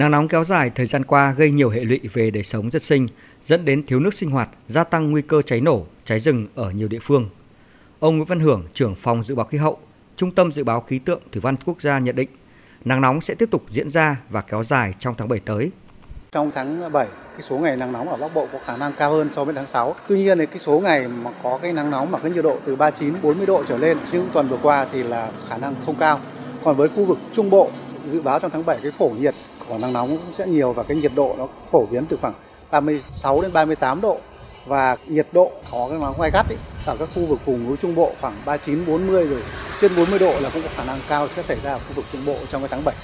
Nắng nóng kéo dài thời gian qua gây nhiều hệ lụy về đời sống dân sinh, dẫn đến thiếu nước sinh hoạt, gia tăng nguy cơ cháy nổ, cháy rừng ở nhiều địa phương. Ông Nguyễn Văn Hưởng, trưởng phòng dự báo khí hậu, Trung tâm Dự báo Khí tượng Thủy văn Quốc gia nhận định, nắng nóng sẽ tiếp tục diễn ra và kéo dài trong tháng 7 tới. Trong tháng 7, cái số ngày nắng nóng ở Bắc Bộ có khả năng cao hơn so với tháng 6. Tuy nhiên thì cái số ngày mà có cái nắng nóng mà cái nhiệt độ từ 39 40 độ trở lên những tuần vừa qua thì là khả năng không cao. Còn với khu vực Trung Bộ dự báo trong tháng 7 cái phổ nhiệt của nắng nóng cũng sẽ nhiều và cái nhiệt độ nó phổ biến từ khoảng 36 đến 38 độ và nhiệt độ có cái nắng gai gắt ấy, ở các khu vực vùng núi Trung Bộ khoảng 39 40 rồi trên 40 độ là cũng có khả năng cao sẽ xảy ra ở khu vực Trung Bộ trong cái tháng 7.